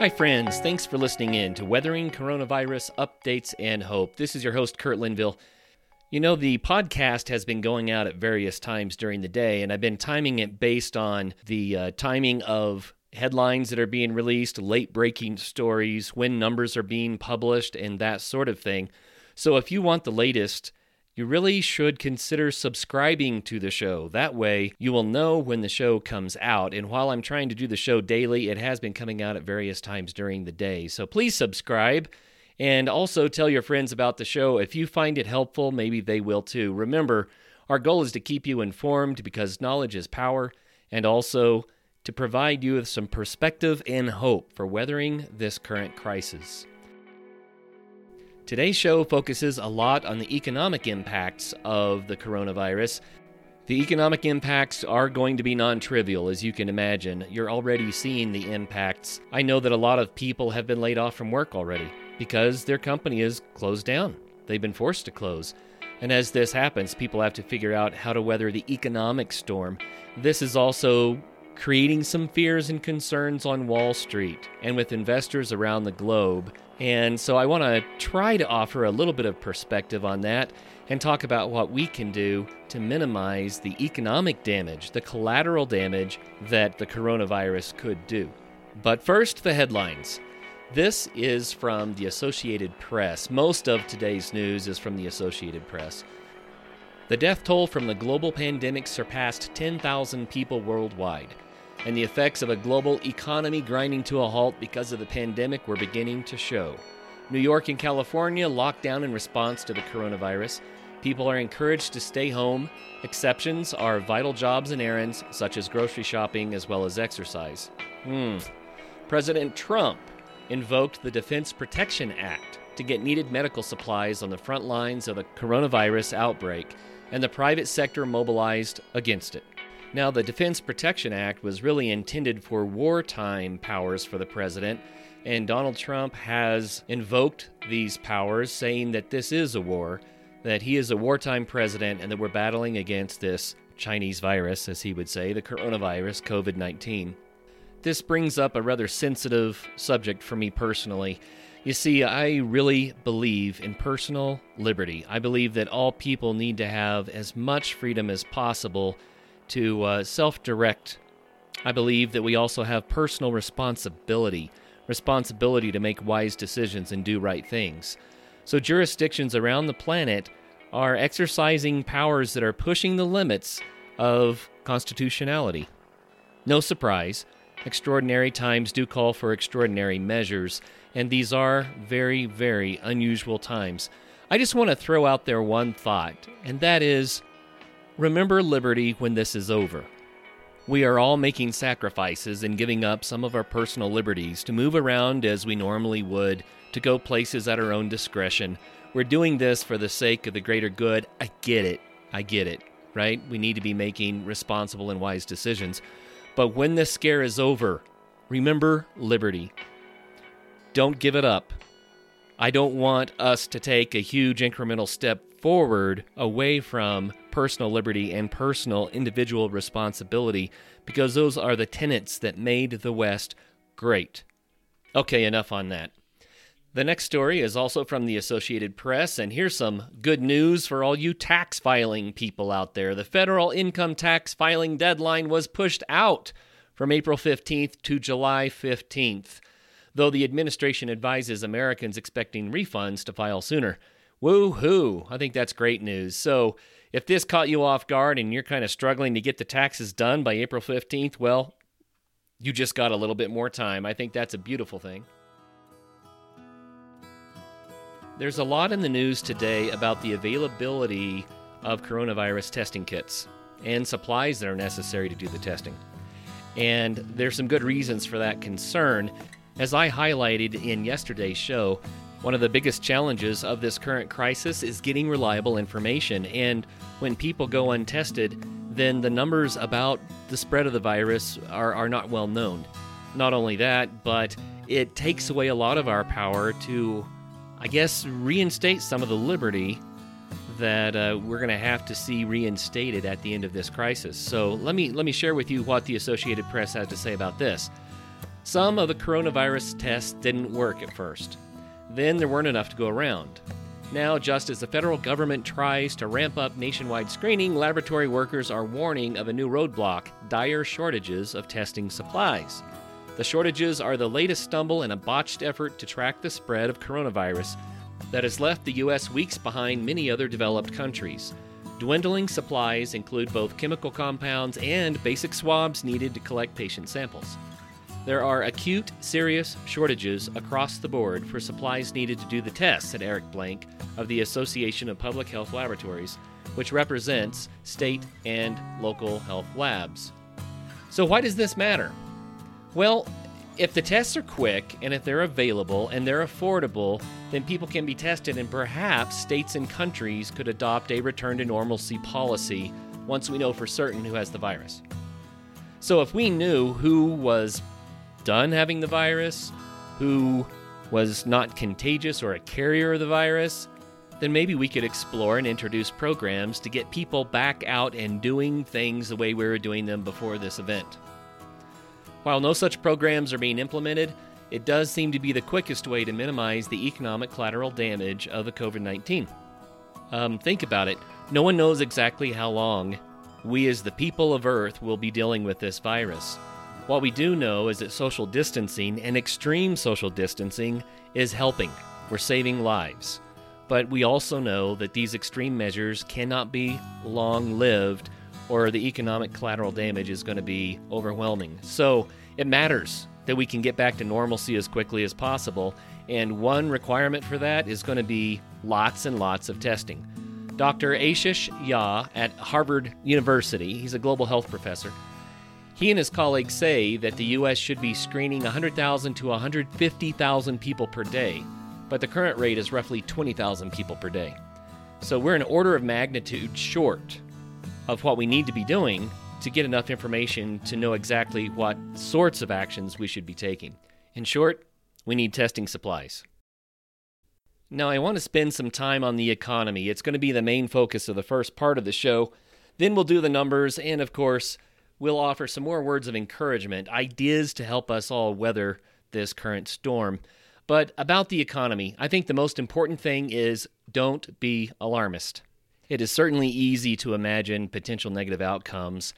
Hi, friends. Thanks for listening in to Weathering Coronavirus Updates and Hope. This is your host, Kurt Linville. You know, the podcast has been going out at various times during the day, and I've been timing it based on the uh, timing of headlines that are being released, late breaking stories, when numbers are being published, and that sort of thing. So if you want the latest, you really should consider subscribing to the show. That way, you will know when the show comes out. And while I'm trying to do the show daily, it has been coming out at various times during the day. So please subscribe and also tell your friends about the show. If you find it helpful, maybe they will too. Remember, our goal is to keep you informed because knowledge is power, and also to provide you with some perspective and hope for weathering this current crisis. Today's show focuses a lot on the economic impacts of the coronavirus. The economic impacts are going to be non trivial, as you can imagine. You're already seeing the impacts. I know that a lot of people have been laid off from work already because their company is closed down. They've been forced to close. And as this happens, people have to figure out how to weather the economic storm. This is also creating some fears and concerns on Wall Street and with investors around the globe. And so I want to try to offer a little bit of perspective on that and talk about what we can do to minimize the economic damage, the collateral damage that the coronavirus could do. But first, the headlines. This is from the Associated Press. Most of today's news is from the Associated Press. The death toll from the global pandemic surpassed 10,000 people worldwide and the effects of a global economy grinding to a halt because of the pandemic were beginning to show. New York and California locked down in response to the coronavirus. People are encouraged to stay home. Exceptions are vital jobs and errands, such as grocery shopping as well as exercise. Hmm. President Trump invoked the Defense Protection Act to get needed medical supplies on the front lines of the coronavirus outbreak, and the private sector mobilized against it. Now, the Defense Protection Act was really intended for wartime powers for the president, and Donald Trump has invoked these powers, saying that this is a war, that he is a wartime president, and that we're battling against this Chinese virus, as he would say, the coronavirus, COVID 19. This brings up a rather sensitive subject for me personally. You see, I really believe in personal liberty. I believe that all people need to have as much freedom as possible to uh, self direct. I believe that we also have personal responsibility, responsibility to make wise decisions and do right things. So, jurisdictions around the planet are exercising powers that are pushing the limits of constitutionality. No surprise, extraordinary times do call for extraordinary measures, and these are very, very unusual times. I just want to throw out there one thought, and that is Remember liberty when this is over. We are all making sacrifices and giving up some of our personal liberties to move around as we normally would, to go places at our own discretion. We're doing this for the sake of the greater good. I get it. I get it, right? We need to be making responsible and wise decisions. But when this scare is over, remember liberty. Don't give it up. I don't want us to take a huge incremental step forward away from personal liberty and personal individual responsibility because those are the tenets that made the West great. Okay, enough on that. The next story is also from the Associated Press, and here's some good news for all you tax filing people out there. The federal income tax filing deadline was pushed out from April 15th to July 15th, though the administration advises Americans expecting refunds to file sooner. Woo-hoo! I think that's great news. So, if this caught you off guard and you're kind of struggling to get the taxes done by April 15th, well, you just got a little bit more time. I think that's a beautiful thing. There's a lot in the news today about the availability of coronavirus testing kits and supplies that are necessary to do the testing. And there's some good reasons for that concern. As I highlighted in yesterday's show, one of the biggest challenges of this current crisis is getting reliable information. And when people go untested, then the numbers about the spread of the virus are, are not well known. Not only that, but it takes away a lot of our power to, I guess, reinstate some of the liberty that uh, we're going to have to see reinstated at the end of this crisis. So let me let me share with you what the Associated Press has to say about this. Some of the coronavirus tests didn't work at first. Then there weren't enough to go around. Now, just as the federal government tries to ramp up nationwide screening, laboratory workers are warning of a new roadblock dire shortages of testing supplies. The shortages are the latest stumble in a botched effort to track the spread of coronavirus that has left the U.S. weeks behind many other developed countries. Dwindling supplies include both chemical compounds and basic swabs needed to collect patient samples. There are acute, serious shortages across the board for supplies needed to do the tests, said Eric Blank of the Association of Public Health Laboratories, which represents state and local health labs. So, why does this matter? Well, if the tests are quick and if they're available and they're affordable, then people can be tested, and perhaps states and countries could adopt a return to normalcy policy once we know for certain who has the virus. So, if we knew who was done having the virus, who was not contagious or a carrier of the virus, then maybe we could explore and introduce programs to get people back out and doing things the way we were doing them before this event. While no such programs are being implemented, it does seem to be the quickest way to minimize the economic collateral damage of the COVID 19. Um, think about it. No one knows exactly how long we, as the people of Earth, will be dealing with this virus. What we do know is that social distancing and extreme social distancing is helping. We're saving lives. But we also know that these extreme measures cannot be long lived or the economic collateral damage is going to be overwhelming. So it matters that we can get back to normalcy as quickly as possible. And one requirement for that is going to be lots and lots of testing. Dr. Ashish Jha at Harvard University, he's a global health professor, he and his colleagues say that the U.S. should be screening 100,000 to 150,000 people per day, but the current rate is roughly 20,000 people per day. So we're an order of magnitude short of what we need to be doing to get enough information to know exactly what sorts of actions we should be taking. In short, we need testing supplies. Now, I want to spend some time on the economy. It's going to be the main focus of the first part of the show. Then we'll do the numbers, and of course, we'll offer some more words of encouragement, ideas to help us all weather this current storm. But about the economy, I think the most important thing is don't be alarmist. It is certainly easy to imagine potential negative outcomes.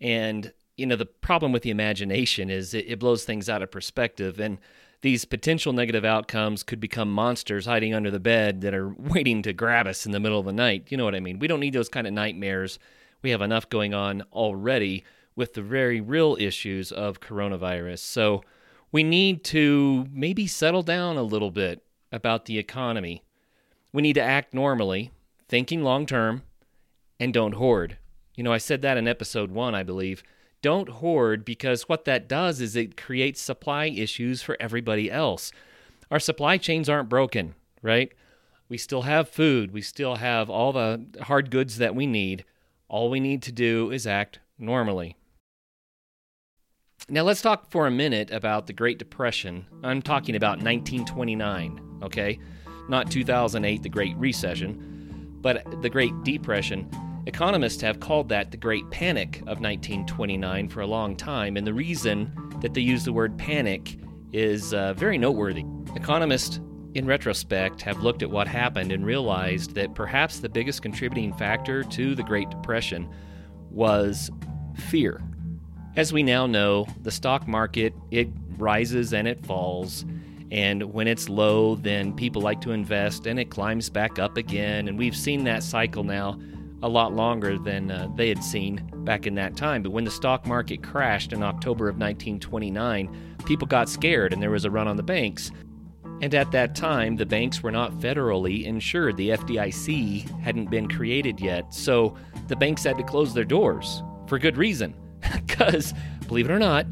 And, you know, the problem with the imagination is it, it blows things out of perspective. And these potential negative outcomes could become monsters hiding under the bed that are waiting to grab us in the middle of the night. You know what I mean? We don't need those kind of nightmares. We have enough going on already with the very real issues of coronavirus. So we need to maybe settle down a little bit about the economy. We need to act normally, thinking long term, and don't hoard. You know, I said that in episode one, I believe. Don't hoard because what that does is it creates supply issues for everybody else. Our supply chains aren't broken, right? We still have food, we still have all the hard goods that we need. All we need to do is act normally. Now, let's talk for a minute about the Great Depression. I'm talking about 1929, okay? Not 2008, the Great Recession, but the Great Depression. Economists have called that the Great Panic of 1929 for a long time, and the reason that they use the word panic is uh, very noteworthy. Economists, in retrospect, have looked at what happened and realized that perhaps the biggest contributing factor to the Great Depression was fear. As we now know, the stock market, it rises and it falls. And when it's low, then people like to invest and it climbs back up again. And we've seen that cycle now a lot longer than uh, they had seen back in that time. But when the stock market crashed in October of 1929, people got scared and there was a run on the banks. And at that time, the banks were not federally insured. The FDIC hadn't been created yet. So the banks had to close their doors for good reason. Because, believe it or not,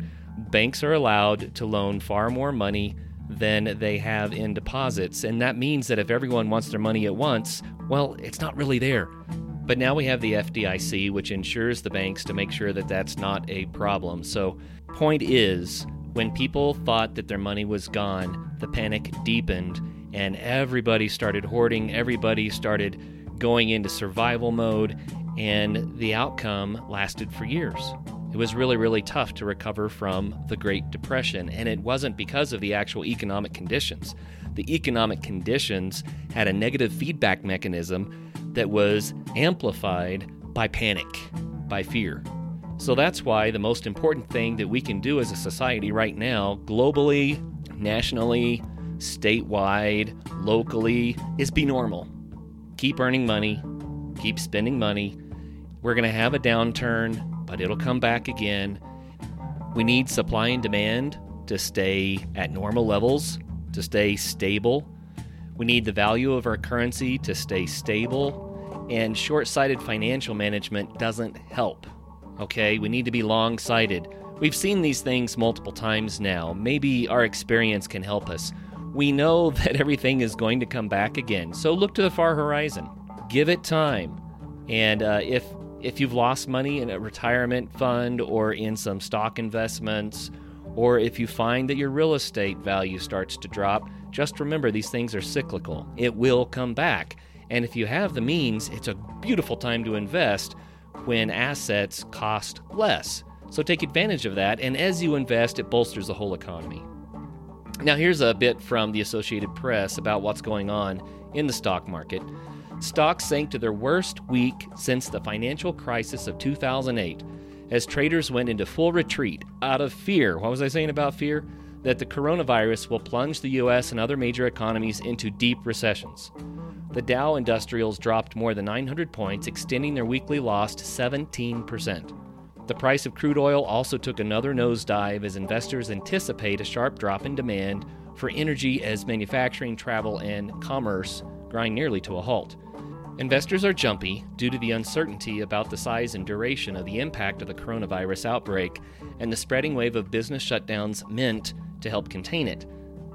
banks are allowed to loan far more money than they have in deposits. And that means that if everyone wants their money at once, well, it's not really there. But now we have the FDIC, which insures the banks to make sure that that's not a problem. So, point is, when people thought that their money was gone, the panic deepened and everybody started hoarding, everybody started going into survival mode, and the outcome lasted for years. It was really, really tough to recover from the Great Depression, and it wasn't because of the actual economic conditions. The economic conditions had a negative feedback mechanism that was amplified by panic, by fear. So that's why the most important thing that we can do as a society right now, globally, nationally, statewide, locally, is be normal. Keep earning money, keep spending money. We're going to have a downturn, but it'll come back again. We need supply and demand to stay at normal levels, to stay stable. We need the value of our currency to stay stable, and short sighted financial management doesn't help. Okay, we need to be long sighted. We've seen these things multiple times now. Maybe our experience can help us. We know that everything is going to come back again, so look to the far horizon. Give it time. And uh, if if you've lost money in a retirement fund or in some stock investments, or if you find that your real estate value starts to drop, just remember these things are cyclical. It will come back. And if you have the means, it's a beautiful time to invest when assets cost less. So take advantage of that, and as you invest, it bolsters the whole economy. Now, here's a bit from the Associated Press about what's going on in the stock market. Stocks sank to their worst week since the financial crisis of 2008 as traders went into full retreat out of fear. What was I saying about fear? That the coronavirus will plunge the US and other major economies into deep recessions. The Dow Industrials dropped more than 900 points, extending their weekly loss to 17%. The price of crude oil also took another nosedive as investors anticipate a sharp drop in demand for energy as manufacturing, travel, and commerce grind nearly to a halt. Investors are jumpy due to the uncertainty about the size and duration of the impact of the coronavirus outbreak and the spreading wave of business shutdowns meant to help contain it.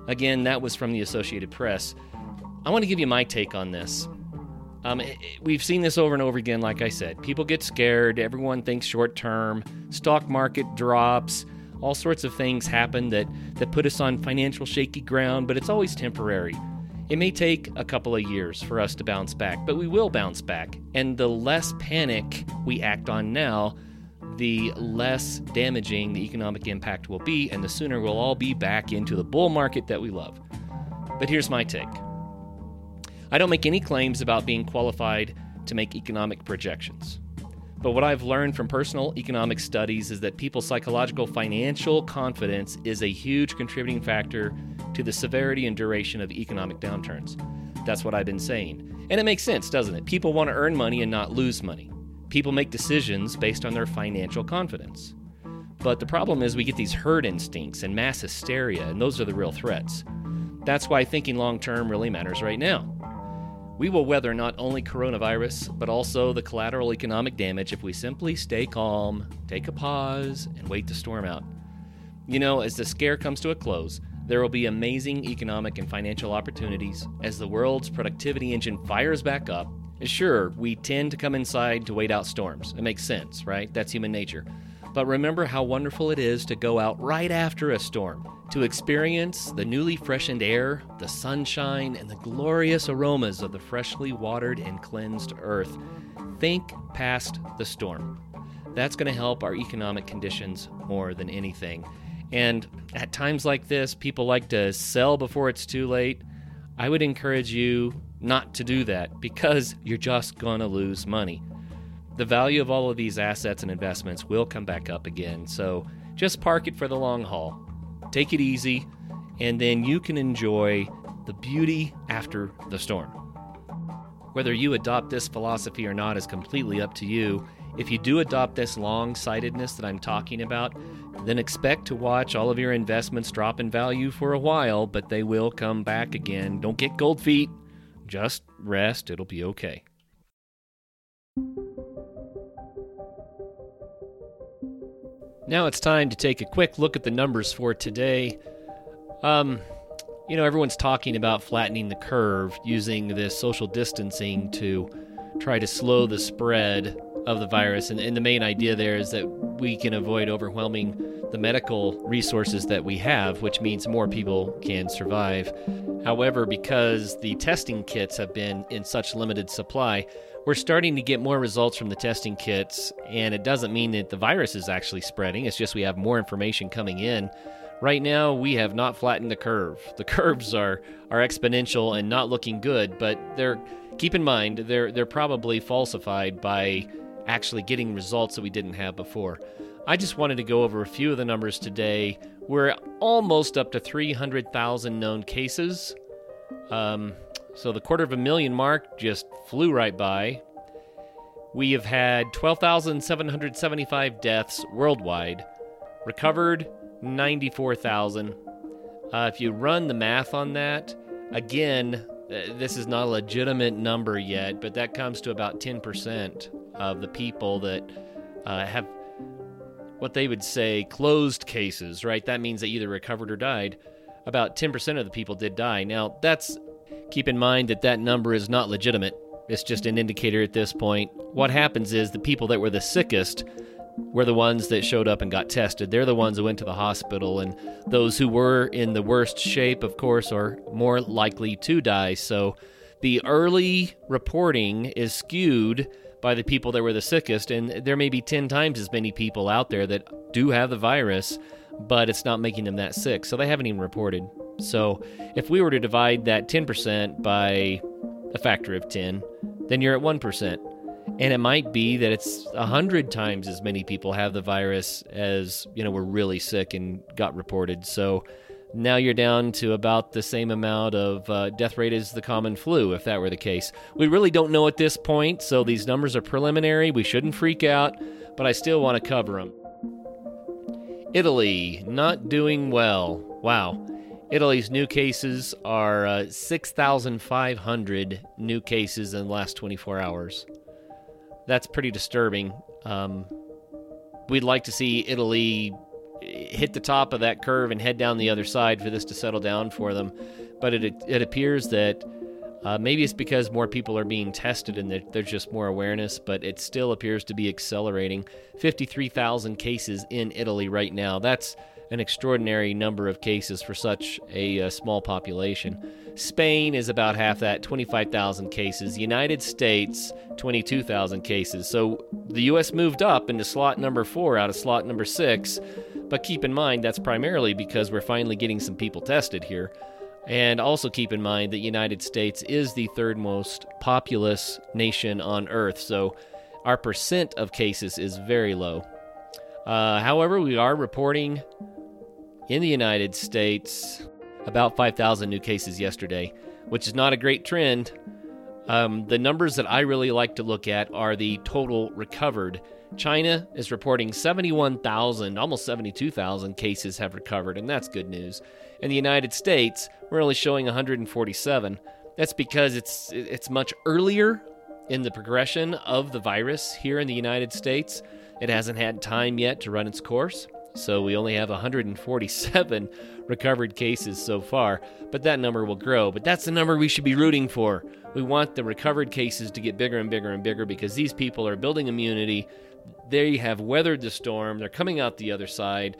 Again, that was from the Associated Press. I want to give you my take on this. Um, we've seen this over and over again, like I said. People get scared, everyone thinks short term, stock market drops, all sorts of things happen that, that put us on financial shaky ground, but it's always temporary. It may take a couple of years for us to bounce back, but we will bounce back. And the less panic we act on now, the less damaging the economic impact will be, and the sooner we'll all be back into the bull market that we love. But here's my take I don't make any claims about being qualified to make economic projections. But what I've learned from personal economic studies is that people's psychological financial confidence is a huge contributing factor to the severity and duration of economic downturns. That's what I've been saying. And it makes sense, doesn't it? People want to earn money and not lose money. People make decisions based on their financial confidence. But the problem is we get these herd instincts and mass hysteria, and those are the real threats. That's why thinking long term really matters right now. We will weather not only coronavirus, but also the collateral economic damage if we simply stay calm, take a pause, and wait the storm out. You know, as the scare comes to a close, there will be amazing economic and financial opportunities as the world's productivity engine fires back up. Sure, we tend to come inside to wait out storms. It makes sense, right? That's human nature. But remember how wonderful it is to go out right after a storm, to experience the newly freshened air, the sunshine, and the glorious aromas of the freshly watered and cleansed earth. Think past the storm. That's going to help our economic conditions more than anything. And at times like this, people like to sell before it's too late. I would encourage you not to do that because you're just going to lose money the value of all of these assets and investments will come back up again. So just park it for the long haul. Take it easy, and then you can enjoy the beauty after the storm. Whether you adopt this philosophy or not is completely up to you. If you do adopt this long sightedness that I'm talking about, then expect to watch all of your investments drop in value for a while, but they will come back again. Don't get cold feet. Just rest, it'll be okay. Now it's time to take a quick look at the numbers for today. Um, you know, everyone's talking about flattening the curve using this social distancing to try to slow the spread of the virus. And, and the main idea there is that we can avoid overwhelming the medical resources that we have, which means more people can survive. However, because the testing kits have been in such limited supply, we're starting to get more results from the testing kits, and it doesn't mean that the virus is actually spreading. It's just we have more information coming in. Right now, we have not flattened the curve. The curves are, are exponential and not looking good, but they're keep in mind they're they're probably falsified by actually getting results that we didn't have before. I just wanted to go over a few of the numbers today. We're almost up to 300,000 known cases. Um, so the quarter of a million mark just flew right by. We have had 12,775 deaths worldwide. Recovered 94,000. Uh, if you run the math on that, again, this is not a legitimate number yet, but that comes to about 10% of the people that uh, have what they would say closed cases, right? That means they either recovered or died. About 10% of the people did die. Now, that's keep in mind that that number is not legitimate. It's just an indicator at this point. What happens is the people that were the sickest were the ones that showed up and got tested. They're the ones who went to the hospital, and those who were in the worst shape, of course, are more likely to die. So the early reporting is skewed by the people that were the sickest, and there may be 10 times as many people out there that do have the virus, but it's not making them that sick. So they haven't even reported. So if we were to divide that 10% by a factor of 10, then you're at 1%. And it might be that it's a hundred times as many people have the virus as you know were really sick and got reported. So now you're down to about the same amount of uh, death rate as the common flu, if that were the case. We really don't know at this point, so these numbers are preliminary. We shouldn't freak out, but I still want to cover them. Italy, not doing well. Wow. Italy's new cases are uh, 6,500 new cases in the last 24 hours that's pretty disturbing. Um, we'd like to see Italy hit the top of that curve and head down the other side for this to settle down for them. But it, it appears that uh, maybe it's because more people are being tested and there's just more awareness, but it still appears to be accelerating. 53,000 cases in Italy right now. That's an extraordinary number of cases for such a, uh, small population. Spain is about half that, 25,000 cases. United States, 22,000 cases. So the U.S. moved up into slot number four out of slot number six. But keep in mind, that's primarily because we're finally getting some people tested here. And also keep in mind that the United States is the third most populous nation on Earth. So our percent of cases is very low. Uh, however, we are reporting in the United States about 5,000 new cases yesterday, which is not a great trend. Um, the numbers that I really like to look at are the total recovered. China is reporting 71,000, almost 72,000 cases have recovered, and that's good news. In the United States, we're only showing 147. That's because it's it's much earlier in the progression of the virus here in the United States. It hasn't had time yet to run its course. So we only have 147 recovered cases so far, but that number will grow. But that's the number we should be rooting for. We want the recovered cases to get bigger and bigger and bigger because these people are building immunity. They have weathered the storm, they're coming out the other side.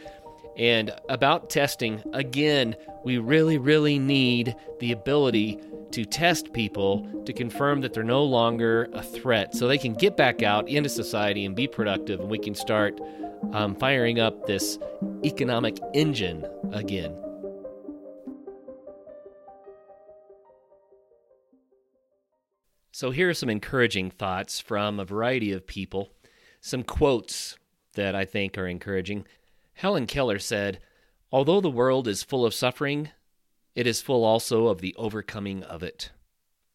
And about testing, again, we really, really need the ability to test people to confirm that they're no longer a threat so they can get back out into society and be productive and we can start um, firing up this economic engine again. So, here are some encouraging thoughts from a variety of people, some quotes that I think are encouraging. Helen Keller said, Although the world is full of suffering, it is full also of the overcoming of it.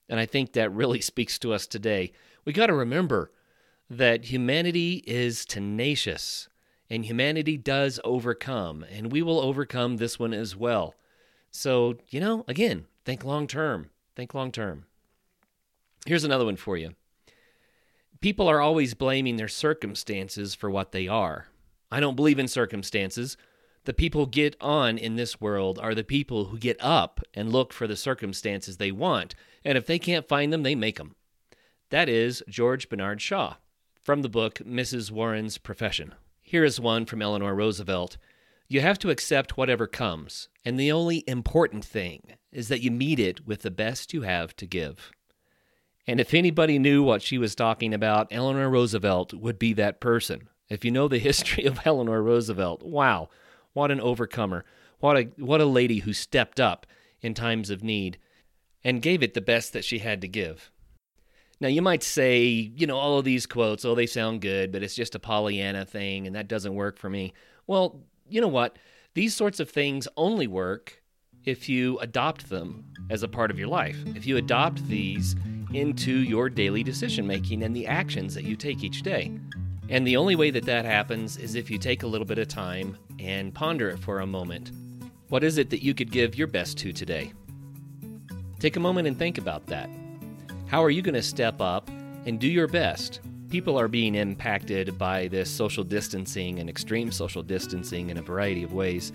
And I think that really speaks to us today. We got to remember that humanity is tenacious and humanity does overcome, and we will overcome this one as well. So, you know, again, think long term. Think long term. Here's another one for you. People are always blaming their circumstances for what they are. I don't believe in circumstances. The people get on in this world are the people who get up and look for the circumstances they want, and if they can't find them, they make them. That is George Bernard Shaw from the book Mrs. Warren's Profession. Here is one from Eleanor Roosevelt You have to accept whatever comes, and the only important thing is that you meet it with the best you have to give. And if anybody knew what she was talking about, Eleanor Roosevelt would be that person. If you know the history of Eleanor Roosevelt, wow, what an overcomer. What a what a lady who stepped up in times of need and gave it the best that she had to give. Now you might say, you know, all of these quotes, oh they sound good, but it's just a Pollyanna thing and that doesn't work for me. Well, you know what? These sorts of things only work if you adopt them as a part of your life. If you adopt these into your daily decision making and the actions that you take each day. And the only way that that happens is if you take a little bit of time and ponder it for a moment. What is it that you could give your best to today? Take a moment and think about that. How are you going to step up and do your best? People are being impacted by this social distancing and extreme social distancing in a variety of ways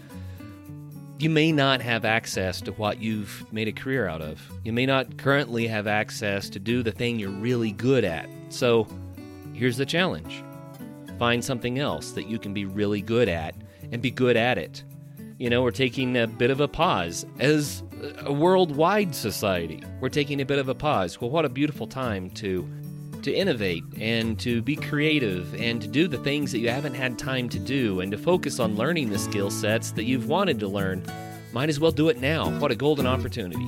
you may not have access to what you've made a career out of. You may not currently have access to do the thing you're really good at. So here's the challenge find something else that you can be really good at and be good at it. You know, we're taking a bit of a pause as a worldwide society. We're taking a bit of a pause. Well, what a beautiful time to to innovate and to be creative and to do the things that you haven't had time to do and to focus on learning the skill sets that you've wanted to learn, might as well do it now. What a golden opportunity.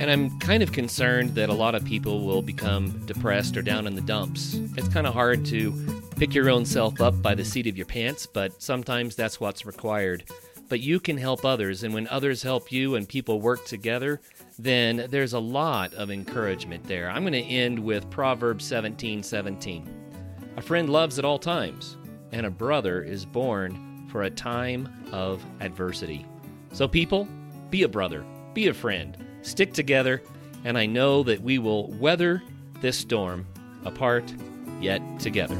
And I'm kind of concerned that a lot of people will become depressed or down in the dumps. It's kind of hard to pick your own self up by the seat of your pants, but sometimes that's what's required. But you can help others, and when others help you and people work together, then there's a lot of encouragement there. I'm going to end with Proverbs 17 17. A friend loves at all times, and a brother is born for a time of adversity. So, people, be a brother, be a friend, stick together, and I know that we will weather this storm apart yet together.